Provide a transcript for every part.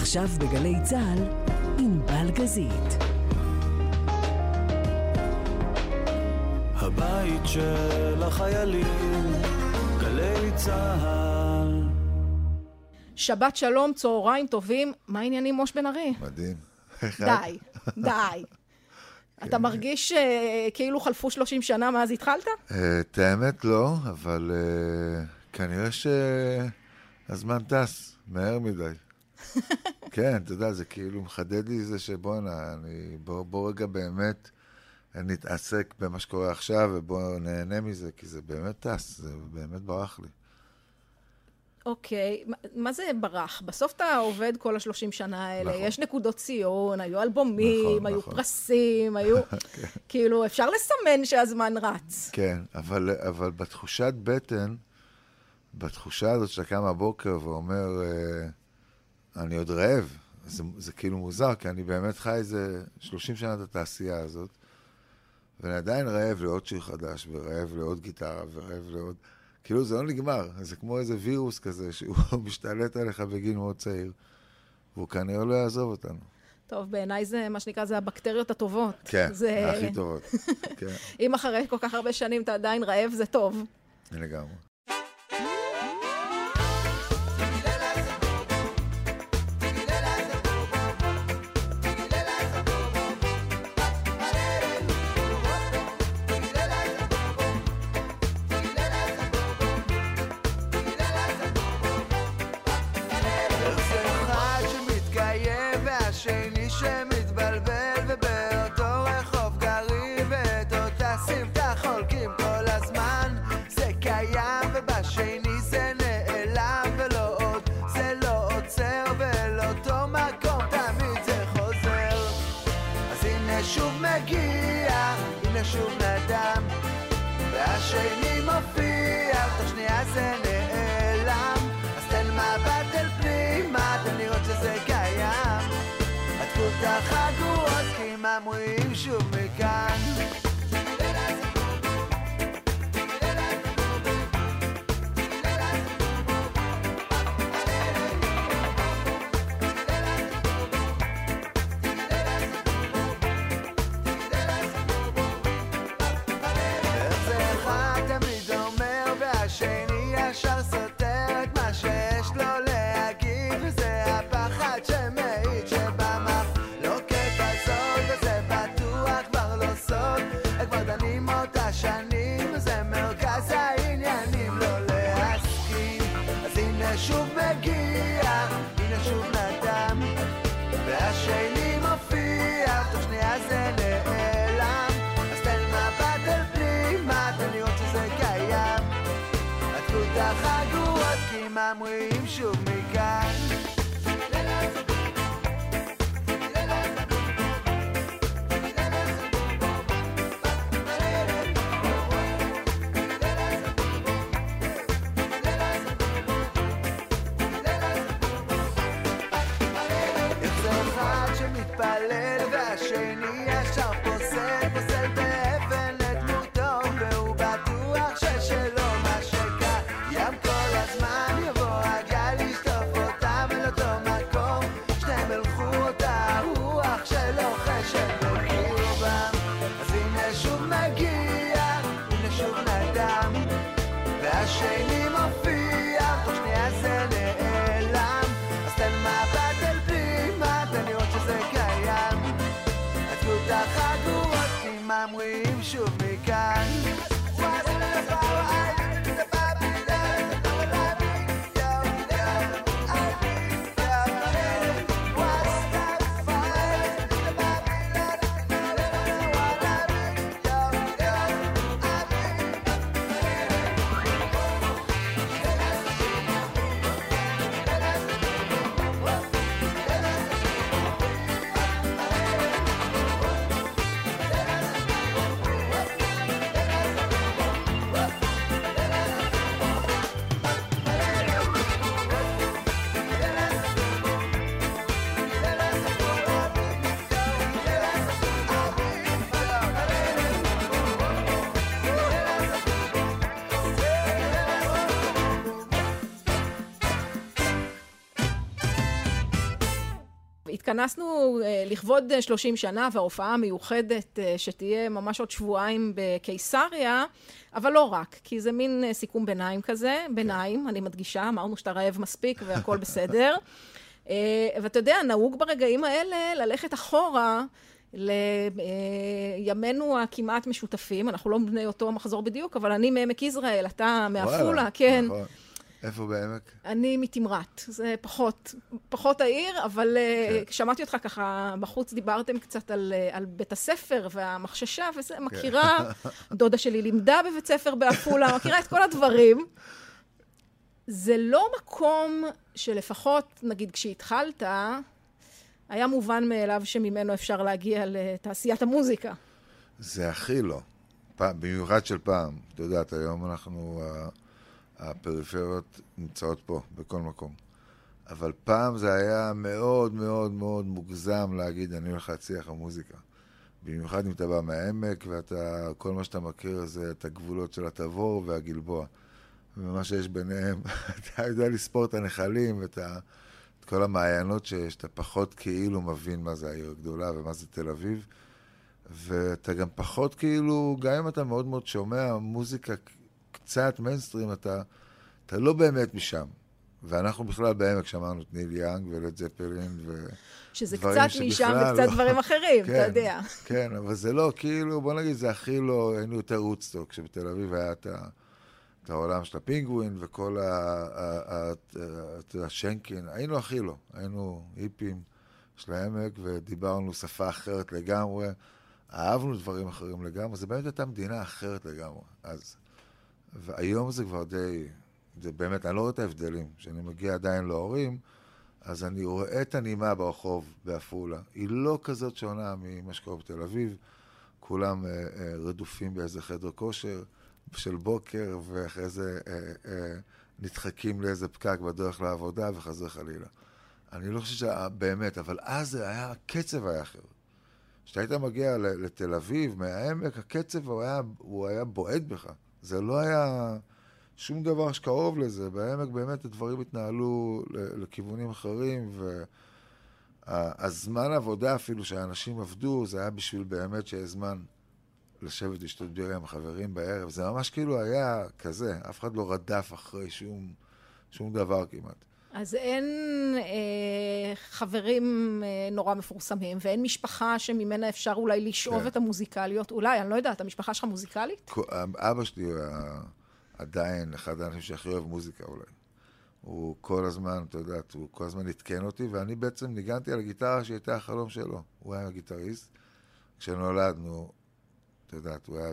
עכשיו בגלי צה"ל, עם בלגזית. הבית של החיילים, גלי צה"ל. שבת שלום, צהריים טובים, מה העניינים מוש בן ארי? מדהים. די, די. אתה מרגיש אה, כאילו חלפו 30 שנה מאז התחלת? אה, את האמת לא, אבל אה, כנראה שהזמן טס מהר מדי. כן, אתה יודע, זה כאילו מחדד לי זה שבואנה, אני... בוא, בוא רגע באמת נתעסק במה שקורה עכשיו ובוא נהנה מזה, כי זה באמת טס, זה באמת ברח לי. אוקיי, מה- מה זה ברח? בסוף אתה עובד כל השלושים שנה האלה, נכון. יש נקודות ציון, היו אלבומים, נכון, היו נכון. פרסים, היו... כאילו, אפשר לסמן שהזמן רץ. כן, אבל, אבל בתחושת בטן, בתחושה הזאת שאתה קם בבוקר ואומר, אה, אני עוד רעב, זה, זה כאילו מוזר, כי אני באמת חי איזה 30 שנה את התעשייה הזאת, ואני עדיין רעב לעוד שיר חדש, ורעב לעוד גיטרה, ורעב לעוד... כאילו זה לא נגמר, זה כמו איזה וירוס כזה, שהוא משתלט עליך בגיל מאוד צעיר, והוא כנראה לא יעזוב אותנו. טוב, בעיניי זה, מה שנקרא, זה הבקטריות הטובות. כן, זה... הכי טובות. כן, אם אחרי כל כך הרבה שנים אתה עדיין רעב, זה טוב. לגמרי. שוב התכנסנו אה, לכבוד אה, 30 שנה וההופעה המיוחדת אה, שתהיה ממש עוד שבועיים בקיסריה, אבל לא רק, כי זה מין אה, סיכום ביניים כזה, ביניים, אני מדגישה, אמרנו שאתה רעב מספיק והכל בסדר. אה, ואתה יודע, נהוג ברגעים האלה ללכת אחורה לימינו הכמעט משותפים, אנחנו לא בני אותו מחזור בדיוק, אבל אני מעמק יזרעאל, אתה מעפולה, כן. נכון. איפה בעמק? אני מתמרת, זה פחות, פחות העיר, אבל כן. שמעתי אותך ככה בחוץ, דיברתם קצת על, אה, על בית הספר והמחששה וזה, כן. מכירה, דודה שלי לימדה בבית ספר בעפולה, מכירה את כל הדברים. זה לא מקום שלפחות, נגיד, כשהתחלת, היה מובן מאליו שממנו אפשר להגיע לתעשיית המוזיקה. זה הכי לא. פעם, במיוחד של פעם. את יודעת, היום אנחנו, ה- הפריפריות נמצאות פה, בכל מקום. אבל פעם זה היה מאוד מאוד מאוד מוגזם להגיד, אני הולך להצליח במוזיקה. במיוחד אם אתה בא מהעמק, ואתה, כל מה שאתה מכיר זה את הגבולות של התבור והגלבוע. ומה שיש ביניהם, אתה יודע לספור את הנחלים ואת ה, את כל המעיינות שיש, אתה פחות כאילו מבין מה זה העיר הגדולה ומה זה תל אביב. ואתה גם פחות כאילו, גם אם אתה מאוד מאוד שומע מוזיקה קצת מיינסטרים, אתה, אתה לא באמת משם. ואנחנו בכלל בעמק שמענו את ניל יאנג ולד זפלין ו... שזה קצת משם וקצת לא. דברים אחרים, אתה יודע. כן, אבל זה לא, כאילו, בוא נגיד, זה הכי לא, היינו יותר וודסטוק, כשבתל אביב היה את, ה, את העולם של הפינגווין וכל ה... ה- ה- אתה יודע, שנקין, היינו הכי לא, היינו היפים של העמק ודיברנו שפה אחרת לגמרי, אהבנו דברים אחרים לגמרי, זה באמת הייתה מדינה אחרת לגמרי, אז. והיום זה כבר די, זה באמת, אני לא רואה את ההבדלים. כשאני מגיע עדיין להורים, אז אני רואה את הנימה ברחוב בעפולה. היא לא כזאת שונה ממה שקורה בתל אביב. כולם אה, אה, רדופים באיזה חדר כושר של בוקר, ואחרי זה אה, אה, נדחקים לאיזה פקק בדרך לעבודה וחזר חלילה. אני לא חושב שבאמת, אבל אז זה היה, הקצב היה אחר. כשאתה היית מגיע לתל אביב, מהעמק, הקצב הוא היה, הוא היה בועט בך. זה לא היה שום דבר שקרוב לזה. בעמק באמת הדברים התנהלו לכיוונים אחרים, והזמן עבודה אפילו שהאנשים עבדו, זה היה בשביל באמת שיהיה זמן לשבת לשתות בירה עם החברים בערב. זה ממש כאילו היה כזה, אף אחד לא רדף אחרי שום, שום דבר כמעט. אז אין אה, חברים אה, נורא מפורסמים, ואין משפחה שממנה אפשר אולי לשאוב כן. את המוזיקליות. אולי, אני לא יודעת, המשפחה שלך מוזיקלית? כל- אבא שלי היה עדיין אחד האנשים שהכי אוהב מוזיקה אולי. הוא כל הזמן, אתה יודע, הוא כל הזמן עדכן אותי, ואני בעצם ניגנתי על הגיטרה שהייתה החלום שלו. הוא היה גיטריסט. כשנולדנו, אתה יודעת, הוא היה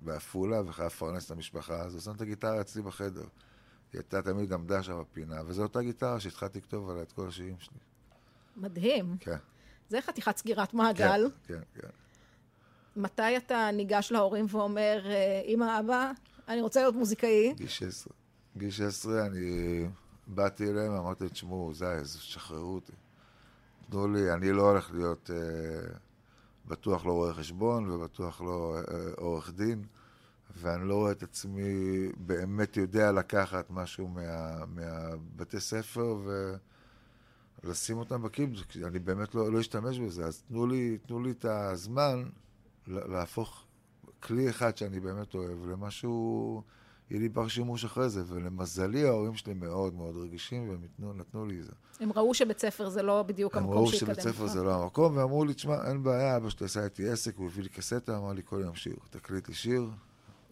בעפולה וחייב לפרנס את המשפחה, אז הוא שם את הגיטרה אצלי בחדר. היא הייתה תמיד עמדה שם בפינה, וזו אותה גיטרה שהתחלתי לכתוב עליה את כל השירים שלי. מדהים. כן. זה חתיכת סגירת מעגל. כן, כן, כן. מתי אתה ניגש להורים ואומר, אה, אמא, אבא, אני רוצה להיות מוזיקאי? גיל 16. גיל 16 אני באתי אליהם, אמרתי, תשמעו, זה, שחררו אותי. תנו לי, אני לא הולך להיות אה, בטוח לא רואה חשבון ובטוח לא אה, עורך דין, ואני לא רואה את עצמי באמת יודע לקחת משהו מה, מהבתי ספר ולשים אותם בקיבוץ, כי אני באמת לא, לא אשתמש בזה, אז תנו לי, תנו לי את הזמן לה- להפוך כלי אחד שאני באמת אוהב למשהו, יהיה לי בר שימוש אחרי זה, ולמזלי ההורים שלי מאוד מאוד רגישים והם יתנו, נתנו לי את זה. הם ראו שבית ספר זה לא בדיוק הם המקום ראו שיקדם שבית ספר. זה לא המקום, ואמרו לי, תשמע, אין בעיה, אבא שלי עשה איתי עסק, הוא הביא לי קסטה, אמר לי כל יום שיר, תקליט לי שיר,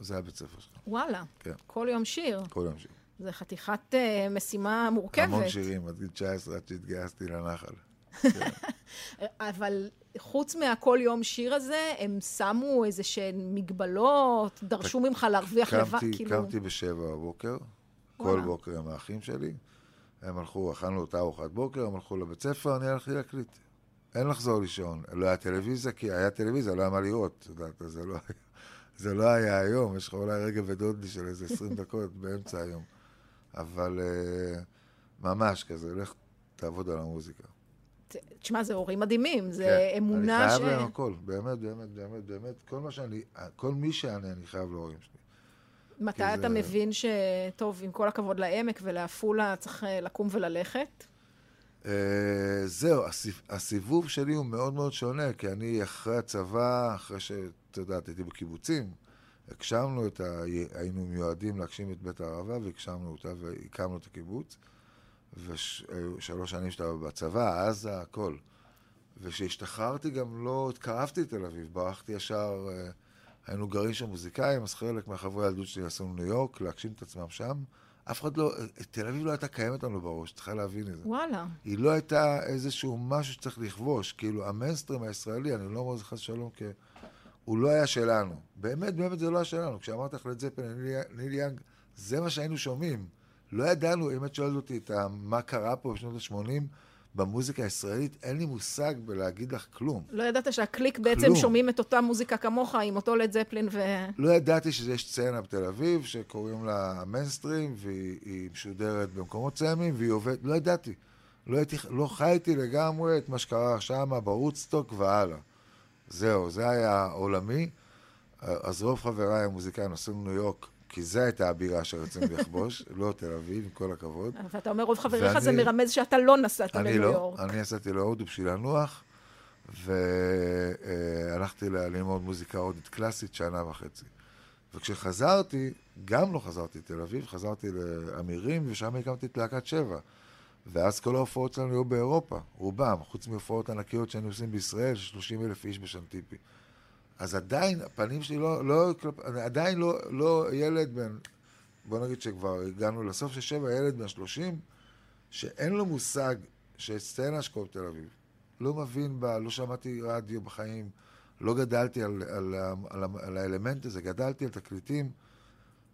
זה הבית ספר שלך, וואלה, כן. כל יום שיר. כל יום שיר. זה חתיכת אה, משימה מורכבת. המון שירים, עד גיל 19, עד שהתגייסתי לנחל. אבל חוץ מהכל יום שיר הזה, הם שמו איזה שהן מגבלות, דרשו ממך להרוויח לבד, כאילו... קמתי בשבע בבוקר, כל. בוקר עם האחים שלי. הם הלכו, אכלנו אותה ארוחת בוקר, הם הלכו לבית ספר, אני הלכתי להקליט. אין לחזור לישון. לא היה טלוויזיה, כי היה טלוויזיה, לא היה מה לראות. זה לא היה, זה לא היה היום, יש לך אולי רגע ודודלי של איזה 20 דקות באמצע היום. אבל אה, ממש כזה, לך תעבוד על המוזיקה. תשמע, זה הורים מדהימים, זה כן, אמונה אני ש... חייב להם הכל, באמת, באמת, באמת, באמת. כל מה שאני, כל מי שאני, אני חייב להורים שלי. מתי אתה זה- מבין שטוב, עם כל הכבוד לעמק ולעפולה, צריך אה, לקום וללכת? אה, זהו, הסיב- הסיבוב שלי הוא מאוד מאוד שונה, כי אני אחרי הצבא, אחרי שאת יודעת, הייתי בקיבוצים, הגשמנו את ה... היינו מיועדים להגשים את בית הערבה, והגשמנו אותה והקמנו את הקיבוץ. ושלוש שנים שאתה בצבא, עזה, הכל. וכשהשתחררתי גם לא התקרבתי לתל אביב, ברחתי ישר, אה, היינו גרים שם מוזיקאים, אז חלק מהחברי הילדות שלי נסעו לניו יורק, להגשים את עצמם שם. אף אחד לא, תל אביב לא הייתה קיימת לנו בראש, צריכה להבין את זה. וואלה. היא לא הייתה איזשהו משהו שצריך לכבוש, כאילו המיינסטרים הישראלי, אני לא אומר את זה חס ושלום, כי הוא לא היה שלנו. באמת, באמת זה לא היה שלנו. כשאמרת לך לד זפלין, ניל- יאנג, זה מה שהיינו שומעים. לא ידענו, אם את שואלת אותי את מה קרה פה בשנות ה-80 במוזיקה הישראלית, אין לי מושג בלהגיד לך כלום. לא ידעת שהקליקה בעצם כלום. שומעים את אותה מוזיקה כמוך, עם אותו לד זפלין ו... לא ידעתי שיש סצנה בתל אביב, שקוראים לה מיינסטרים, והיא היא משודרת במקומות מסוימים, והיא עובדת, לא ידעתי. לא, הייתי, לא חייתי לגמרי את מה שקרה שם בוודסטוק והלאה. זהו, זה היה עולמי. אז רוב חבריי המוזיקאים נסעו לניו יורק, כי זו הייתה הבירה שרצינו לכבוש, לא תל אביב, עם כל הכבוד. ואתה אומר, רוב חבריך זה מרמז שאתה לא נסעת לניו לא, יורק. אני נסעתי להודו בשביל לנוח, והלכתי ללמוד מוזיקה הודית קלאסית שנה וחצי. וכשחזרתי, גם לא חזרתי לתל אביב, חזרתי לאמירים, ושם הקמתי את להקת שבע. ואז כל ההופעות שלנו היו באירופה, רובם, חוץ מהופעות ענקיות שהיינו עושים בישראל, 30 אלף איש בשנטיפי. אז עדיין, הפנים שלי לא, לא, עדיין לא, לא ילד בן, בוא נגיד שכבר הגענו לסוף של שבע, ילד בן 30, שאין לו מושג שיש סצנה שקוראים תל אביב. לא מבין בה, לא שמעתי רדיו בחיים, לא גדלתי על, על, על, על, על האלמנט הזה, גדלתי על תקליטים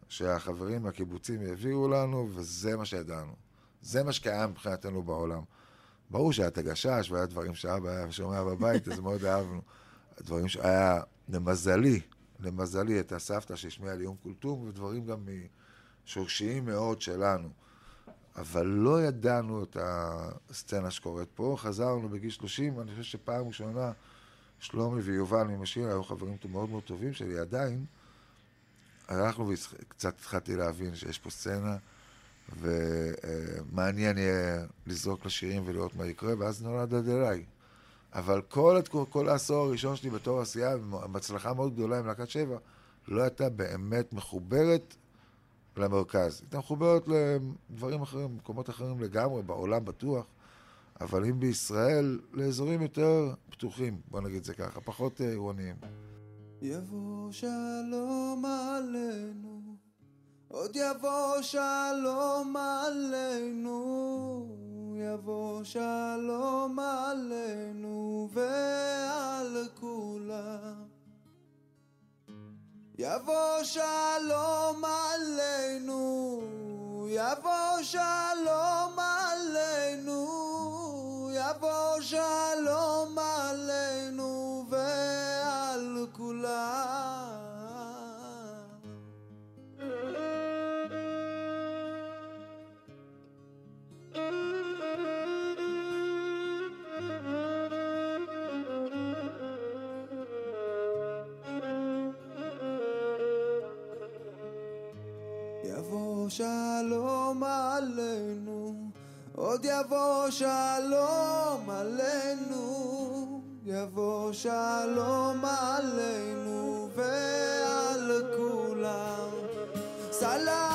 שהחברים מהקיבוצים העבירו לנו, וזה מה שידענו. זה מה שקיים מבחינתנו בעולם. ברור שהיה את הגשש, והיה דברים שאבא היה שומע בבית, אז מאוד אהבנו. דברים שהיה, למזלי, למזלי, את הסבתא שהשמיעה לי יום כולתום, ודברים גם שורשיים מאוד שלנו. אבל לא ידענו את הסצנה שקורית פה. חזרנו בגיל 30, אני חושב שפעם ראשונה שלומי ויובל ממשיר היו חברים מאוד מאוד טובים שלי עדיין. הלכנו וקצת התחלתי להבין שיש פה סצנה, ומעניין יהיה לזרוק לשירים ולראות מה יקרה, ואז נולד עד אליי. אבל כל, כל העשור הראשון שלי בתור עשייה, עם הצלחה מאוד גדולה עם להקת שבע, לא הייתה באמת מחוברת למרכז. הייתה מחוברת לדברים אחרים, מקומות אחרים לגמרי, בעולם בטוח, אבל אם בישראל, לאזורים יותר פתוחים, בוא נגיד את זה ככה, פחות אה, עירוניים. יבוא שלום עלינו, עוד יבוא שלום עלינו, יבוא שלום עלינו ועל כולם. יבוא שלום עלינו, יבוא שלום עלינו, יבוא שלום עלינו ועל כולם. שלום עלינו, עוד יבוא שלום עלינו, יבוא שלום עלינו ועל כולם. סלאם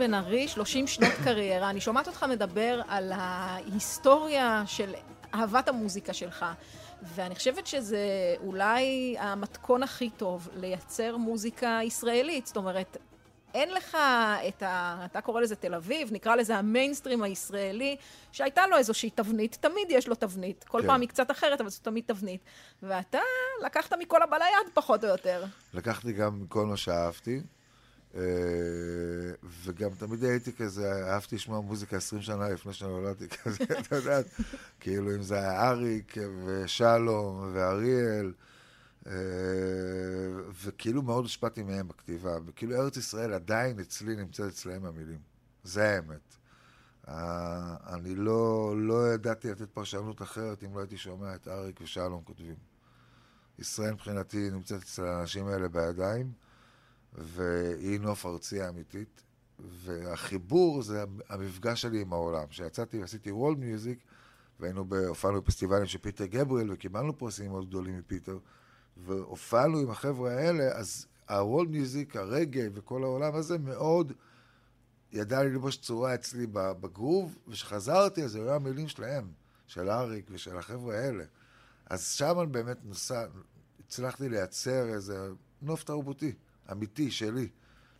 בן ארי, 30 שנות קריירה. אני שומעת אותך מדבר על ההיסטוריה של אהבת המוזיקה שלך, ואני חושבת שזה אולי המתכון הכי טוב לייצר מוזיקה ישראלית. זאת אומרת, אין לך את ה... אתה קורא לזה תל אביב, נקרא לזה המיינסטרים הישראלי, שהייתה לו איזושהי תבנית, תמיד יש לו תבנית. כל כן. פעם היא קצת אחרת, אבל זו תמיד תבנית. ואתה לקחת מכל הבא ליד, פחות או יותר. לקחתי גם כל מה שאהבתי, אה, וגם תמיד הייתי כזה, אהבתי לשמוע מוזיקה 20 שנה לפני שנולדתי, כזה, אתה יודעת, כאילו אם זה היה אריק ושלום ואריאל, אה, וכאילו מאוד השפעתי מהם בכתיבה, וכאילו ארץ ישראל עדיין אצלי נמצאת אצלהם המילים, זה האמת. אה, אני לא, לא ידעתי לתת פרשנות אחרת אם לא הייתי שומע את אריק ושלום כותבים. ישראל מבחינתי נמצאת אצל האנשים האלה בידיים, והיא נוף ארצי האמיתית. והחיבור זה המפגש שלי עם העולם. כשיצאתי ועשיתי וולד מיוזיק, והיינו, הופענו בפסטיבלים של פיטר גבריאל, וקיבלנו פרסים מאוד גדולים מפיטר, והופענו עם החבר'ה האלה, אז הוולד מיוזיק, הרגע וכל העולם הזה מאוד ידע ללבוש צורה אצלי בגרוב, וכשחזרתי אז היו המילים שלהם, של אריק ושל החבר'ה האלה. אז שם באמת נוסע, הצלחתי לייצר איזה נוף תרבותי, אמיתי, שלי,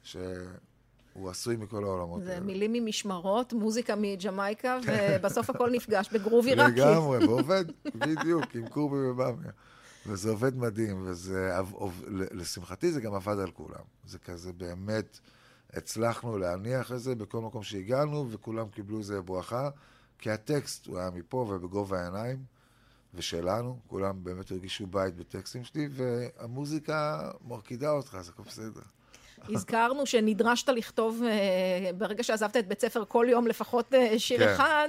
שהוא עשוי מכל העולמות זה האלה. מילים ממשמרות, מוזיקה מג'מייקה, ובסוף הכל נפגש בגרוב עיראקי. לגמרי, ועובד, בדיוק, עם קורבי ובמיה. וזה עובד מדהים, וזה, לשמחתי זה גם עבד על כולם. זה כזה באמת, הצלחנו להניח את זה בכל מקום שהגענו, וכולם קיבלו איזה ברכה, כי הטקסט הוא היה מפה ובגובה העיניים, ושלנו, כולם באמת הרגישו בית בטקסטים שלי, והמוזיקה מרקידה אותך, אז הכל בסדר. הזכרנו שנדרשת לכתוב, אה, ברגע שעזבת את בית ספר, כל יום לפחות אה, שיר כן. אחד,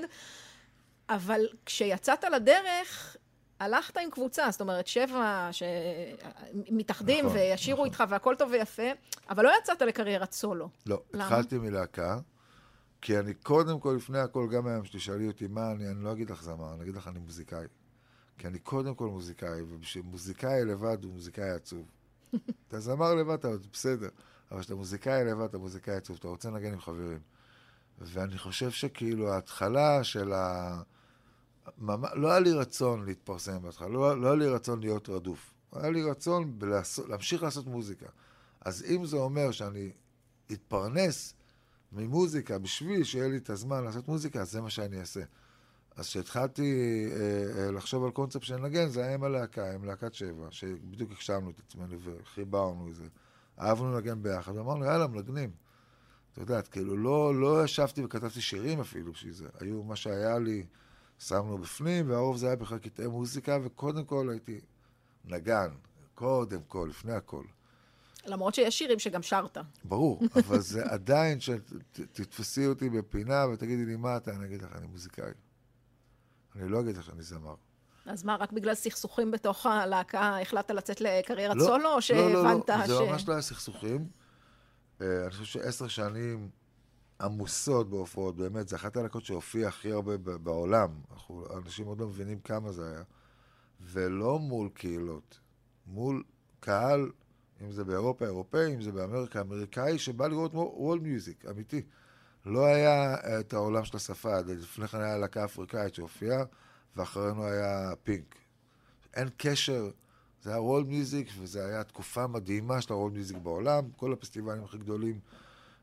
אבל כשיצאת לדרך, הלכת עם קבוצה, זאת אומרת, שבע שמתאחדים נכון, וישירו נכון. איתך והכל טוב ויפה, אבל לא יצאת לקריירת סולו. לא, למה? התחלתי מלהקה, כי אני קודם כל, לפני הכל, גם היום שתשאלי אותי מה אני, אני לא אגיד לך זמר, אני אגיד לך אני מוזיקאי. כי אני קודם כל מוזיקאי, ומוזיקאי לבד הוא מוזיקאי עצוב. אתה זמר לבד, אתה בסדר, אבל כשאתה מוזיקאי לבד, אתה מוזיקאי עצוב, אתה רוצה לנגן עם חברים. ואני חושב שכאילו ההתחלה של ה... ממש, לא היה לי רצון להתפרסם בהתחלה, לא, לא היה לי רצון להיות רדוף. היה לי רצון בלעשות, להמשיך לעשות מוזיקה. אז אם זה אומר שאני אתפרנס ממוזיקה בשביל שיהיה לי את הזמן לעשות מוזיקה, אז זה מה שאני אעשה. אז כשהתחלתי אה, אה, לחשוב על קונספט של לנגן, זה היה עם הלהקה, עם להקת שבע, שבדיוק הקשבנו את עצמנו וחיברנו את זה. אהבנו לנגן ביחד, ואמרנו, יאללה, מנגנים. את יודעת, כאילו, לא, לא ישבתי וכתבתי שירים אפילו בשביל זה. היו מה שהיה לי, שמנו בפנים, והרוב זה היה בכלל קטעי מוזיקה, וקודם כל הייתי נגן. קודם כל, לפני הכל. למרות שיש שירים שגם שרת. ברור, אבל זה עדיין, שתתפסי אותי בפינה ותגידי לי מה אתה, אני אגיד לך, אני מוזיקאי. אני לא אגיד לך שאני זמר. אז מה, רק בגלל סכסוכים בתוך הלהקה החלטת לצאת לקריירת לא, סולו, או לא, לא, שהבנת לא, ש... זה ממש לא היה סכסוכים. אה, אני חושב שעשר שנים עמוסות בהופעות, באמת, זה אחת הלהקות שהופיעה הכי הרבה בעולם. אנחנו, אנשים עוד לא מבינים כמה זה היה. ולא מול קהילות, מול קהל, אם זה באירופה, אירופאי, אם זה באמריקה, אמריקאי, שבא לראות וולד מיוזיק, אמיתי. לא היה אה, את העולם של השפה, לפני כן היה להקה אפריקאית שהופיעה, ואחרינו היה פינק. אין קשר, זה היה וולד מיוזיק, וזו הייתה תקופה מדהימה של הוולד מיוזיק בעולם, כל הפסטיבלים הכי גדולים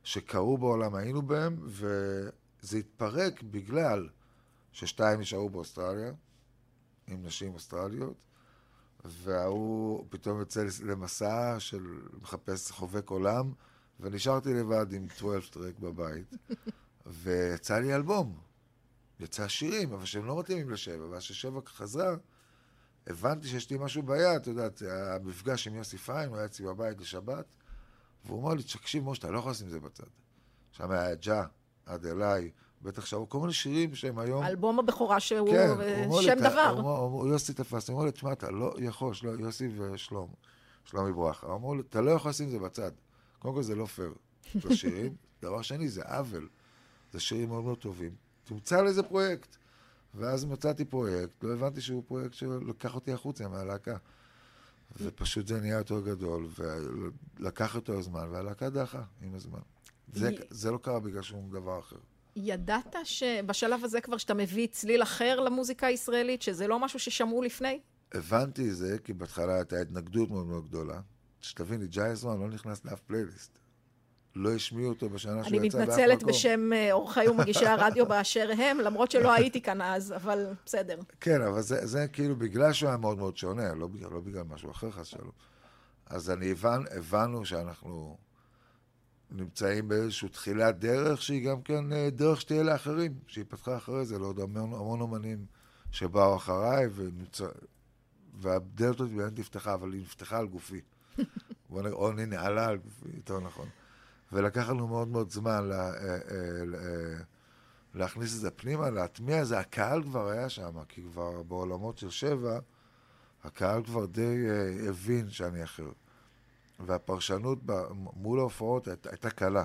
שקרו בעולם היינו בהם, וזה התפרק בגלל ששתיים נשארו באוסטרליה, עם נשים אוסטרליות, וההוא פתאום יוצא למסע של מחפש חובק עולם, ונשארתי לבד עם 12 טרק בבית, ויצא לי אלבום. יצא שירים, אבל שהם לא מתאימים לשבע, ואז ששבע חזרה, הבנתי שיש לי משהו ביד, אתה יודעת, המפגש עם יוסי פיין, הוא היה אצלי בבית לשבת, והוא אמר לי, תקשיב, משה, אתה לא יכול לשים את זה בצד. שם היה ג'ה, עד אליי, בטח שם, כל מיני שירים שהם היום... אלבום הבכורה שהוא כן, אה, הוא לי, שם "אתה-" דבר. הוא אומר- הוא אומר- יוסי תפס, הוא אומר לי, תשמע, אתה לא יכול, של- יוסי ושלום, שלומי ברכה, הוא אמרו לי, אתה לא יכול לשים את זה בצד. קודם כל זה לא פייר לשירים, דבר שני, זה עוול. זה שירים מאוד מאוד טובים. תמצא לזה פרויקט. ואז מצאתי פרויקט, לא הבנתי שהוא פרויקט שלקח אותי החוצה מהלהקה. ופשוט זה נהיה יותר גדול, ולקח יותר זמן, והלהקה דעכה עם הזמן. זה, זה לא קרה בגלל שום דבר אחר. ידעת שבשלב הזה כבר שאתה מביא צליל אחר למוזיקה הישראלית, שזה לא משהו ששמעו לפני? הבנתי זה, כי בהתחלה הייתה התנגדות מאוד מאוד גדולה. שתביני, ג'ייזמן לא נכנס לאף פלייליסט. לא השמיעו אותו בשנה שהוא אני יצא באף מתנצלת מקום. בשם אה, עורכי ומגישי הרדיו באשר הם, למרות שלא הייתי כאן אז, אבל בסדר. כן, אבל זה, זה כאילו בגלל שהוא היה מאוד מאוד שונה, לא בגלל, לא בגלל משהו אחר חס ושלום. אז אני הבנ, הבנו שאנחנו נמצאים באיזושהי תחילת דרך שהיא גם כן אה, דרך שתהיה לאחרים, שהיא פתחה אחרי זה לעוד המון, המון אומנים שבאו אחריי, ונמצא, והדלת הזאת באמת נפתחה, אבל היא נפתחה על גופי. בוא נראה, על גופי, יותר נכון. ולקח לנו מאוד מאוד זמן לה, אה, אה, אה, להכניס את זה פנימה, להטמיע את זה. הקהל כבר היה שם, כי כבר בעולמות של שבע, הקהל כבר די הבין שאני אחר. והפרשנות ב, מול ההופעות היית, הייתה קלה.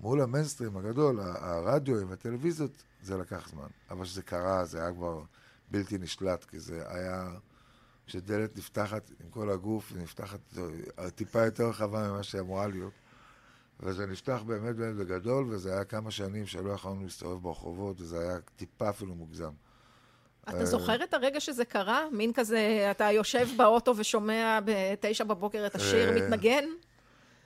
מול המיינסטרים הגדול, הרדיו והטלוויזיות, זה לקח זמן. אבל כשזה קרה, זה היה כבר בלתי נשלט, כי זה היה... כשדלת נפתחת עם כל הגוף, היא נפתחת אה, טיפה יותר רחבה ממה שהיא אמורה להיות. וזה נפתח באמת באמת בגדול, וזה היה כמה שנים שלא יכולנו להסתובב ברחובות, וזה היה טיפה אפילו מוגזם. אה, אתה זוכר את הרגע שזה קרה? מין כזה, אתה יושב באוטו ושומע בתשע בבוקר את השיר אה, מתנגן?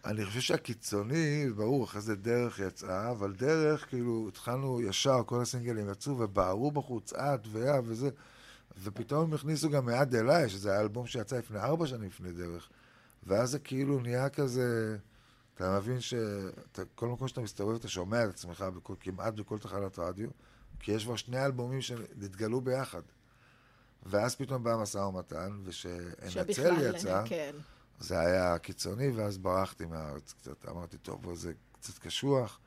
אני חושב שהקיצוני, ברור, אחרי זה דרך יצאה, אבל דרך, כאילו, התחלנו ישר, כל הסינגלים יצאו ובערו בחוץ, את ויה וזה, ופתאום הם הכניסו גם מעד אליי, שזה היה אלבום שיצא לפני ארבע שנים לפני דרך, ואז זה כאילו נהיה כזה, אתה מבין שכל מקום שאתה מסתובב אתה שומע את עצמך בכל, כמעט בכל תחנת רדיו, כי יש כבר שני אלבומים שנתגלו ביחד. ואז פתאום בא המשא ומתן, ושאנצל יצא, כן. זה היה קיצוני, ואז ברחתי מהארץ קצת. אמרתי, טוב, זה קצת קשוח,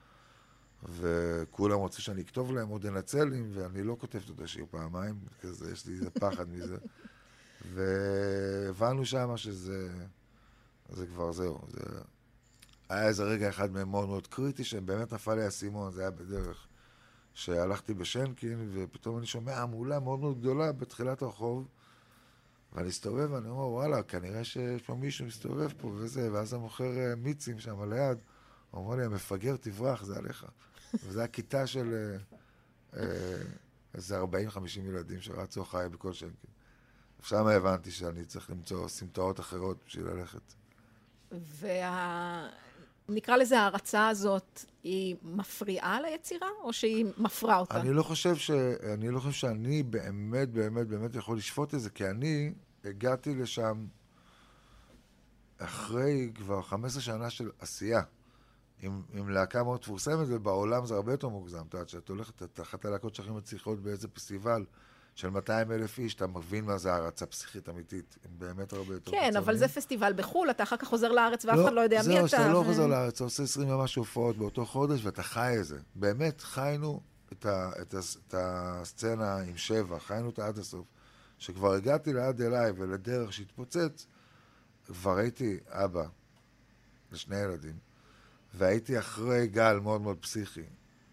וכולם רוצים שאני אכתוב להם עוד אנצלים, ואני לא כותב את השיר פעמיים, כזה, יש לי איזה פחד מזה. והבנו שמה שזה זה כבר זהו. זה... היה איזה רגע אחד מהם מאוד מאוד קריטי, שבאמת נפל לי האסימון, זה היה בדרך. שהלכתי בשנקין, ופתאום אני שומע המולה מאוד מאוד גדולה בתחילת הרחוב, ואני מסתובב ואני אומר, וואלה, כנראה שיש פה מישהו מסתובב פה וזה, ואז המוכר אה, מיצים שם ליד, הוא אומר לי, המפגר תברח, זה עליך. וזו הייתה של אה, אה, איזה 40-50 ילדים שרצו אחריי בכל שנקין. שם הבנתי שאני צריך למצוא סמטאות אחרות בשביל ללכת. וה... נקרא לזה ההערצה הזאת, היא מפריעה ליצירה, או שהיא מפרה אותה? אני לא חושב ש... אני לא חושב שאני באמת, באמת, באמת יכול לשפוט את זה, כי אני הגעתי לשם אחרי כבר 15 שנה של עשייה, עם, עם להקה מאוד מפורסמת, ובעולם זה הרבה יותר מוגזם. אתה יודע, כשאת הולכת, את אחת הלהקות שהכי מצליחות באיזה פסטיבל של 200 אלף איש, אתה מבין מה זה הערצה פסיכית אמיתית. הם באמת הרבה יותר כן, אבל זה פסטיבל בחו"ל, אתה אחר כך חוזר לארץ ואף לא, אחד לא יודע מי זהו, אתה. שאתה לא חוזר לארץ, אתה עושה 20 ומשהו הופעות באותו חודש ואתה חי את זה. באמת חיינו את, ה, את, הס, את הסצנה עם שבע, חיינו אותה עד הסוף. כשכבר הגעתי לעד אליי ולדרך שהתפוצץ, כבר הייתי אבא לשני ילדים, והייתי אחרי גל מאוד מאוד פסיכי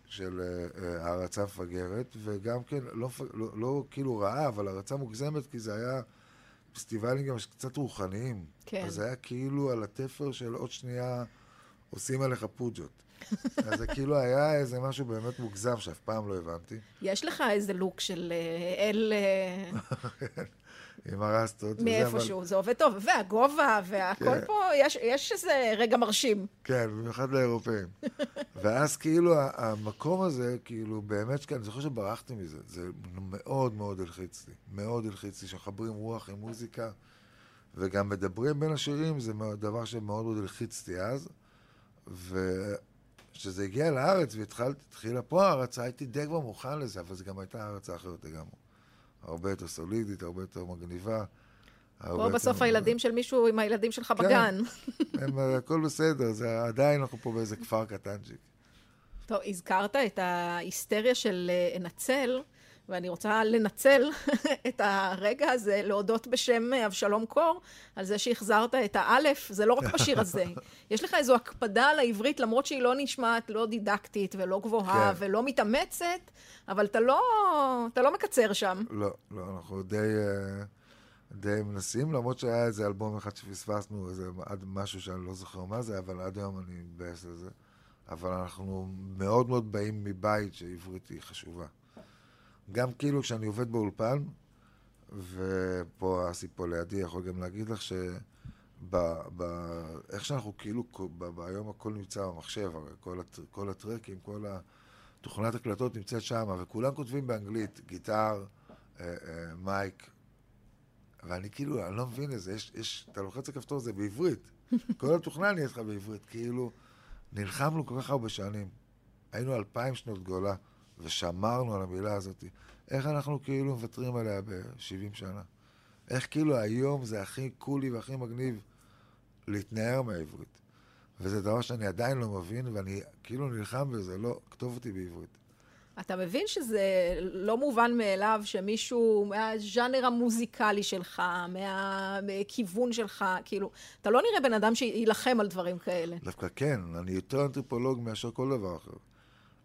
של אה, אה, הערצה מפגרת, וגם כן, לא, לא, לא כאילו רעה, אבל הערצה מוגזמת, כי זה היה פסטיבלים גם קצת רוחניים. כן. אז זה היה כאילו על התפר של עוד שנייה עושים עליך פוג'ות. אז זה כאילו היה איזה משהו באמת מוגזם שאף פעם לא הבנתי. יש לך איזה לוק של אה, אל אה, עם הרסטות. מאיפשהו, זה עובד טוב. והגובה, והכל כן. פה, יש- יש איזה רגע מרשים. כן, במיוחד לאירופאים. ואז כאילו המקום הזה, כאילו באמת, כן, אני זוכר שברחתי מזה. זה מאוד מאוד הלחיץ לי. מאוד הלחיץ לי, שמחברים רוח עם מוזיקה, וגם מדברים בין השירים, זה דבר שמאוד מאוד הלחיץ אותי אז. וכשזה הגיע לארץ והתחילה פה ההרצה, הייתי די כבר מוכן לזה, אבל זו גם הייתה הרצה אחרת לגמרי. הרבה יותר סולידית, הרבה יותר מגניבה. פה יותר- בסוף הילדים של מישהו עם הילדים שלך כן. בגן. הם, הכל בסדר, זה עדיין אנחנו פה באיזה כפר קטנצ'יק. טוב, הזכרת את ההיסטריה של אה, אנצל, ואני רוצה לנצל את הרגע הזה, להודות בשם אבשלום קור, על זה שהחזרת את האלף, זה לא רק בשיר הזה. יש לך איזו הקפדה על העברית, למרות שהיא לא נשמעת לא דידקטית ולא גבוהה כן. ולא מתאמצת, אבל אתה לא, אתה לא מקצר שם. לא, לא, אנחנו די, אה, די מנסים, למרות שהיה איזה אלבום אחד שפספסנו, איזה עד משהו שאני לא זוכר מה זה, אבל עד היום אני מתבאס על זה. אבל אנחנו מאוד מאוד באים מבית שעברית היא חשובה. גם כאילו כשאני עובד באולפן, ופה אסי פה לידי יכול גם להגיד לך ש... ב, ב, איך שאנחנו כאילו, ב, ב, היום הכל נמצא במחשב, הרי כל, הט, כל הטרקים, כל התוכנת הקלטות נמצאת שם, וכולם כותבים באנגלית, גיטר, אה, אה, מייק, ואני כאילו, אני לא מבין את זה, יש, יש, אתה לוחץ לכפתור, זה בעברית. כל התוכנה נהיית לך בעברית, כאילו, נלחמנו כל כך הרבה שנים. היינו אלפיים שנות גולה, ושמרנו על המילה הזאת. איך אנחנו כאילו מוותרים עליה ב-70 שנה? איך כאילו היום זה הכי קולי והכי מגניב להתנער מהעברית. וזה דבר שאני עדיין לא מבין, ואני כאילו נלחם בזה, לא, כתוב אותי בעברית. אתה מבין שזה לא מובן מאליו שמישהו מהז'אנר המוזיקלי שלך, מהכיוון שלך, כאילו, אתה לא נראה בן אדם שיילחם על דברים כאלה. דווקא כן, אני יותר אנתרופולוג מאשר כל דבר אחר.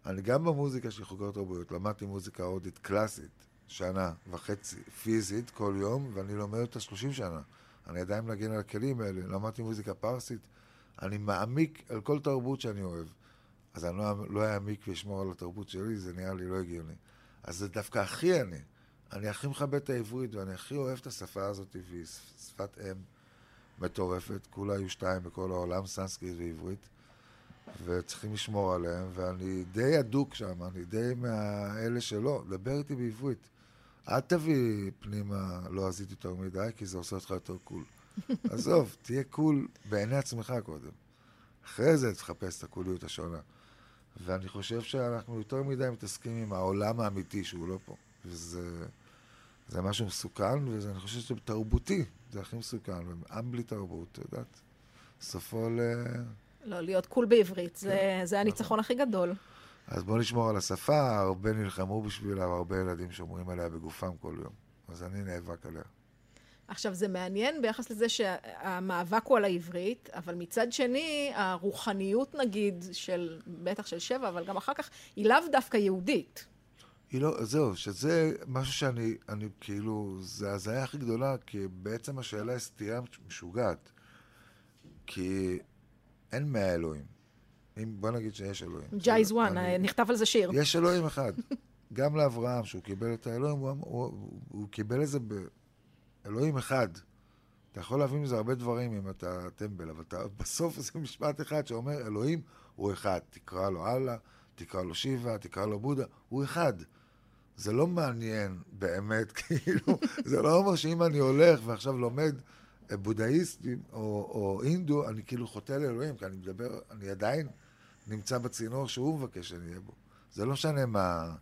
אני גם במוזיקה של חוקר תרבויות, למדתי מוזיקה הודית קלאסית, שנה וחצי, פיזית, כל יום, ואני לומד אותה 30 שנה. אני עדיין מנגן על הכלים האלה, למדתי מוזיקה פרסית. אני מעמיק על כל תרבות שאני אוהב. אז אני לא, לא אעמיק ואשמור על התרבות שלי, זה נראה לי לא הגיוני. אז זה דווקא הכי אני. אני הכי מכבד את העברית, ואני הכי אוהב את השפה הזאת, והיא שפת אם מטורפת. כולה היו שתיים בכל העולם, סנסקריט ועברית. וצריכים לשמור עליהם, ואני די אדוק שם, אני די מאלה שלא, דבר איתי בעברית. אל תביא פנימה לועזית יותר מדי, כי זה עושה אותך יותר cool. עזוב, תהיה cool בעיני עצמך קודם. אחרי זה תחפש את הקוליות השונה. ואני חושב שאנחנו יותר מדי מתעסקים עם העולם האמיתי שהוא לא פה. וזה זה משהו מסוכן, ואני חושב שזה תרבותי, זה הכי מסוכן. עם בלי תרבות, את יודעת, סופו ל... לא, להיות קול בעברית, זה, כן, זה הניצחון הכי גדול. אז בואו נשמור על השפה, הרבה נלחמו בשבילה, והרבה ילדים שומרים עליה בגופם כל יום. אז אני נאבק עליה. עכשיו, זה מעניין ביחס לזה שהמאבק הוא על העברית, אבל מצד שני, הרוחניות נגיד, של, בטח של שבע, אבל גם אחר כך, היא לאו דווקא יהודית. היא לא, זהו, שזה משהו שאני, אני כאילו, זה הזיה הכי גדולה, כי בעצם השאלה היא סטייה משוגעת. כי אין מאה אלוהים. אם, בוא נגיד שיש אלוהים. ג'ייז וואן, נכתב על זה שיר. יש אלוהים אחד. גם לאברהם, שהוא קיבל את האלוהים, הוא, הוא, הוא קיבל את זה באלוהים אחד. אתה יכול להבין מזה הרבה דברים אם אתה טמבל, אבל אתה, בסוף זה משפט אחד שאומר, אלוהים הוא אחד. תקרא לו אללה, תקרא לו שיבה, תקרא לו בודה, הוא אחד. זה לא מעניין באמת, כאילו, זה לא אומר שאם אני הולך ועכשיו לומד בודהיסטים או, או אינדו, אני כאילו חוטא לאלוהים, כי אני מדבר, אני עדיין נמצא בצינור שהוא מבקש שאני אהיה בו. זה לא משנה מה,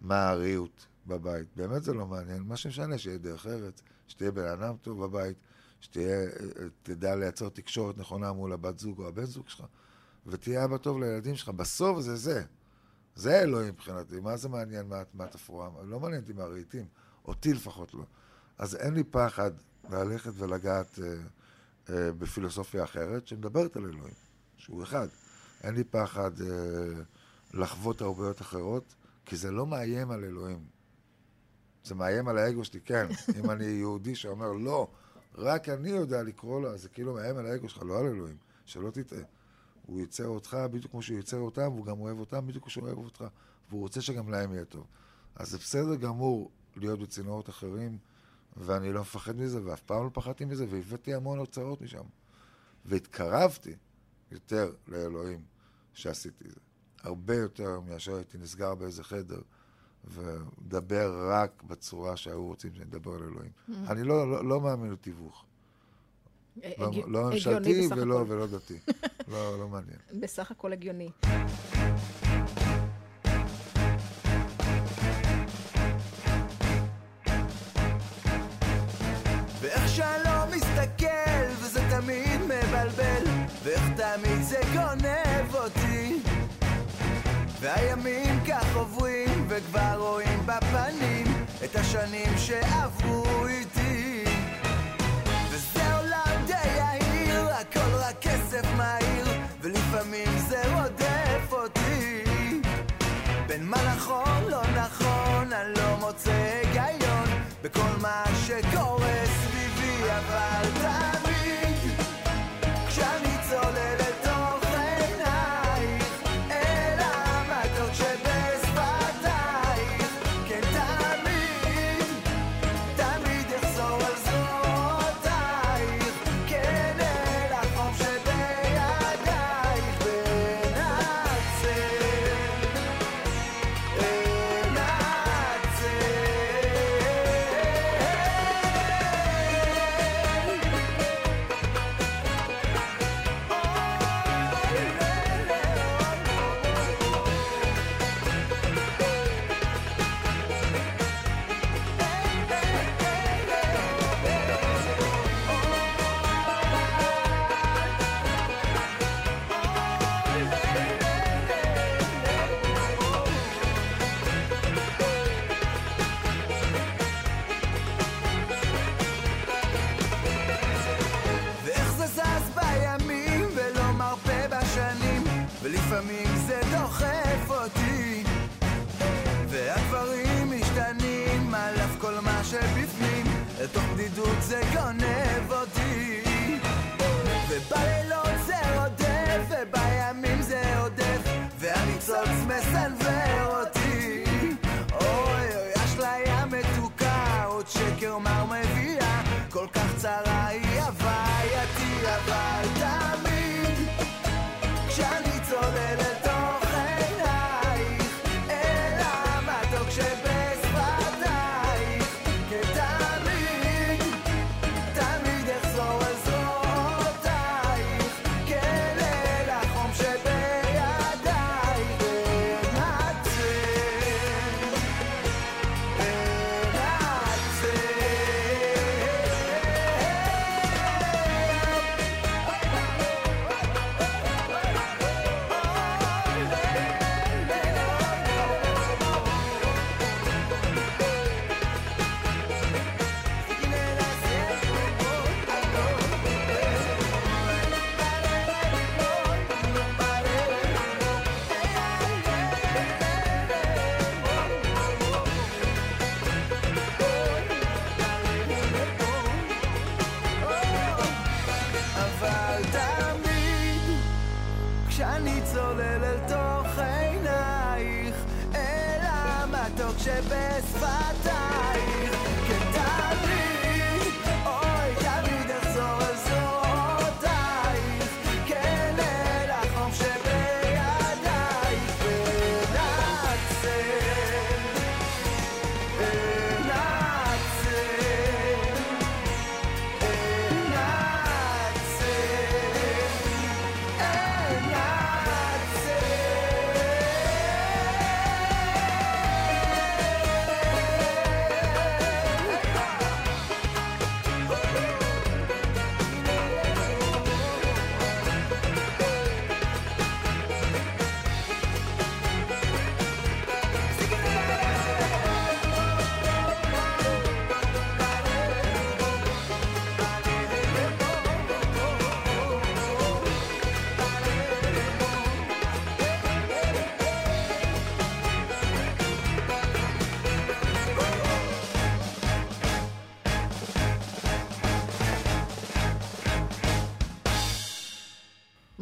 מה הריהוט בבית, באמת זה לא מעניין. מה שמשנה, שיהיה דרך ארץ, שתהיה בן אדם טוב בבית, שתדע לייצר תקשורת נכונה מול הבת זוג או הבן זוג שלך, ותהיה אבא טוב לילדים שלך. בסוף זה זה. זה אלוהים מבחינתי. מה זה מעניין מה, מה תפורם? לא מעניין אותי מהרהיטים. אותי לפחות לא. אז אין לי פחד ללכת ולגעת אה, אה, בפילוסופיה אחרת שמדברת על אלוהים, שהוא אחד. אין לי פחד אה, לחוות תרבויות אחרות, כי זה לא מאיים על אלוהים. זה מאיים על האגו שלי, כן. אם אני יהודי שאומר לא, רק אני יודע לקרוא לו, אז זה כאילו מאיים על האגו שלך, לא על אלוהים. שלא תטעה. הוא ייצר אותך בדיוק כמו שהוא ייצר אותם, והוא גם אוהב אותם בדיוק כמו שהוא אוהב אותך, והוא רוצה שגם להם יהיה טוב. אז זה בסדר גמור להיות בצינורות אחרים. ואני לא מפחד מזה, ואף פעם לא פחדתי מזה, והבאתי המון הוצאות משם. והתקרבתי יותר לאלוהים שעשיתי זה. הרבה יותר מאשר הייתי נסגר באיזה חדר ומדבר רק בצורה שהיו רוצים שאני אדבר על אלוהים. Mm-hmm. אני לא, לא, לא מאמין לתיווך. לא, לא ממשלתי ולא, ולא דתי. לא, לא מעניין. בסך הכל הגיוני. והימים כך עוברים, וכבר רואים בפנים את השנים שעברו איתי. וזה עולם די יהיר, הכל רק כסף מהיר, ולפעמים זה רודף אותי. בין מה נכון, לא נכון, אני לא מוצא היגיון בכל מה שקורה סביבי, אבל